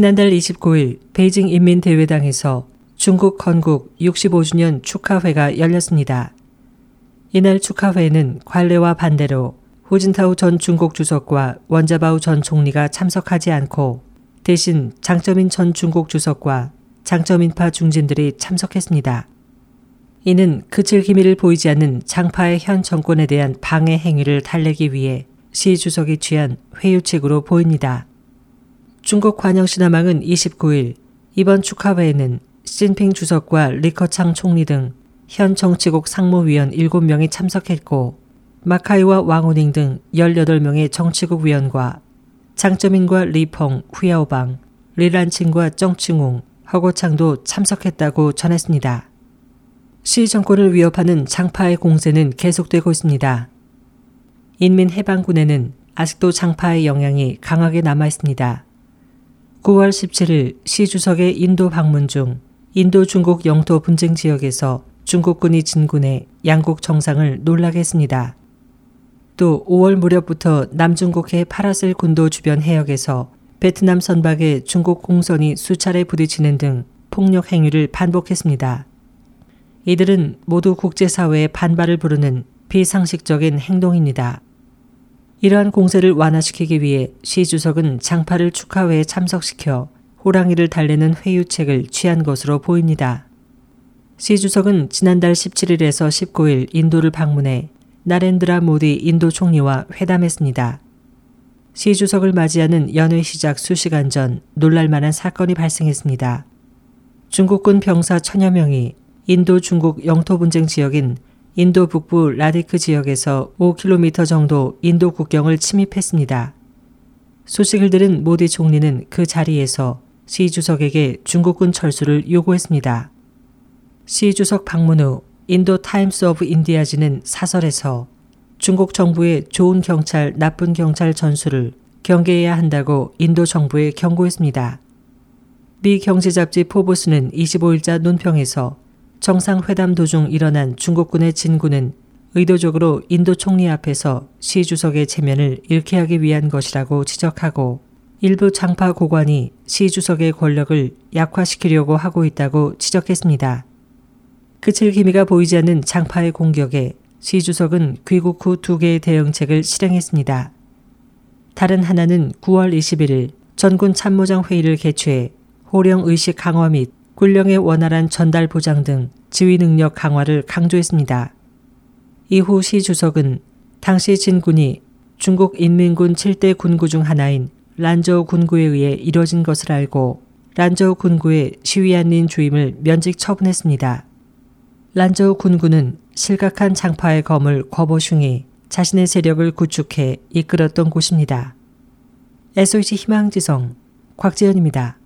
지난달 29일 베이징 인민대회당에서 중국 건국 65주년 축하회가 열렸습니다. 이날 축하회에는 관례와 반대로 후진타오 전 중국 주석과 원자바우 전 총리가 참석하지 않고 대신 장쩌민 전 중국 주석과 장쩌민파 중진들이 참석했습니다. 이는 그칠 기미를 보이지 않는 장파의 현 정권에 대한 방해 행위를 달래기 위해 시 주석이 취한 회유책으로 보입니다. 중국 관영신화망은 29일 이번 축하회에는 시진핑 주석과 리커창 총리 등 현 정치국 상무위원 7명이 참석했고 마카이와 왕우닝 등 18명의 정치국 위원과 장쩌민과 리펑, 후야오방, 리란칭과 정칭웅, 허고창도 참석했다고 전했습니다. 시 정권을 위협하는 장파의 공세는 계속되고 있습니다. 인민해방군에는 아직도 장파의 영향이 강하게 남아 있습니다. 9월 17일 시 주석의 인도 방문 중 인도 중국 영토 분쟁 지역에서 중국군이 진군해 양국 정상을 놀라게 했습니다. 또 5월 무렵부터 남중국해 파라셀 군도 주변 해역에서 베트남 선박에 중국 공선이 수차례 부딪히는 등 폭력 행위를 반복했습니다. 이들은 모두 국제사회의 반발을 부르는 비상식적인 행동입니다. 이러한 공세를 완화시키기 위해 시 주석은 장파를 축하회에 참석시켜 호랑이를 달래는 회유책을 취한 것으로 보입니다. 시 주석은 지난달 17일에서 19일 인도를 방문해 나렌드라 모디 인도 총리와 회담했습니다. 시 주석을 맞이하는 연회 시작 수시간 전 놀랄만한 사건이 발생했습니다. 중국군 병사 천여 명이 인도 중국 영토 분쟁 지역인 인도 북부 라다크 지역에서 5km 정도 인도 국경을 침입했습니다. 소식을 들은 모디 총리는 그 자리에서 시 주석에게 중국군 철수를 요구했습니다. 시 주석 방문 후 인도 타임스 오브 인디아지는 사설에서 중국 정부의 좋은 경찰, 나쁜 경찰 전술을 경계해야 한다고 인도 정부에 경고했습니다. 미 경제 잡지 포브스는 25일자 논평에서 정상회담 도중 일어난 중국군의 진군은 의도적으로 인도 총리 앞에서 시 주석의 체면을 잃게 하기 위한 것이라고 지적하고 일부 장파 고관이 시 주석의 권력을 약화시키려고 하고 있다고 지적했습니다. 그칠 기미가 보이지 않는 장파의 공격에 시 주석은 귀국 후 두 개의 대응책을 실행했습니다. 다른 하나는 9월 21일 전군 참모장 회의를 개최해 호령 의식 강화 및 군령의 원활한 전달 보장 등 지휘 능력 강화를 강조했습니다. 이후 시 주석은 당시 진군이 중국 인민군 7대 군구 중 하나인 란저우 군구에 의해 이뤄진 것을 알고 란저우 군구의 시위안린 주임을 면직 처분했습니다. 란저우 군구는 실각한 장파의 검을 거보슝이 자신의 세력을 구축해 이끌었던 곳입니다. SOH 희망지성 곽재현입니다.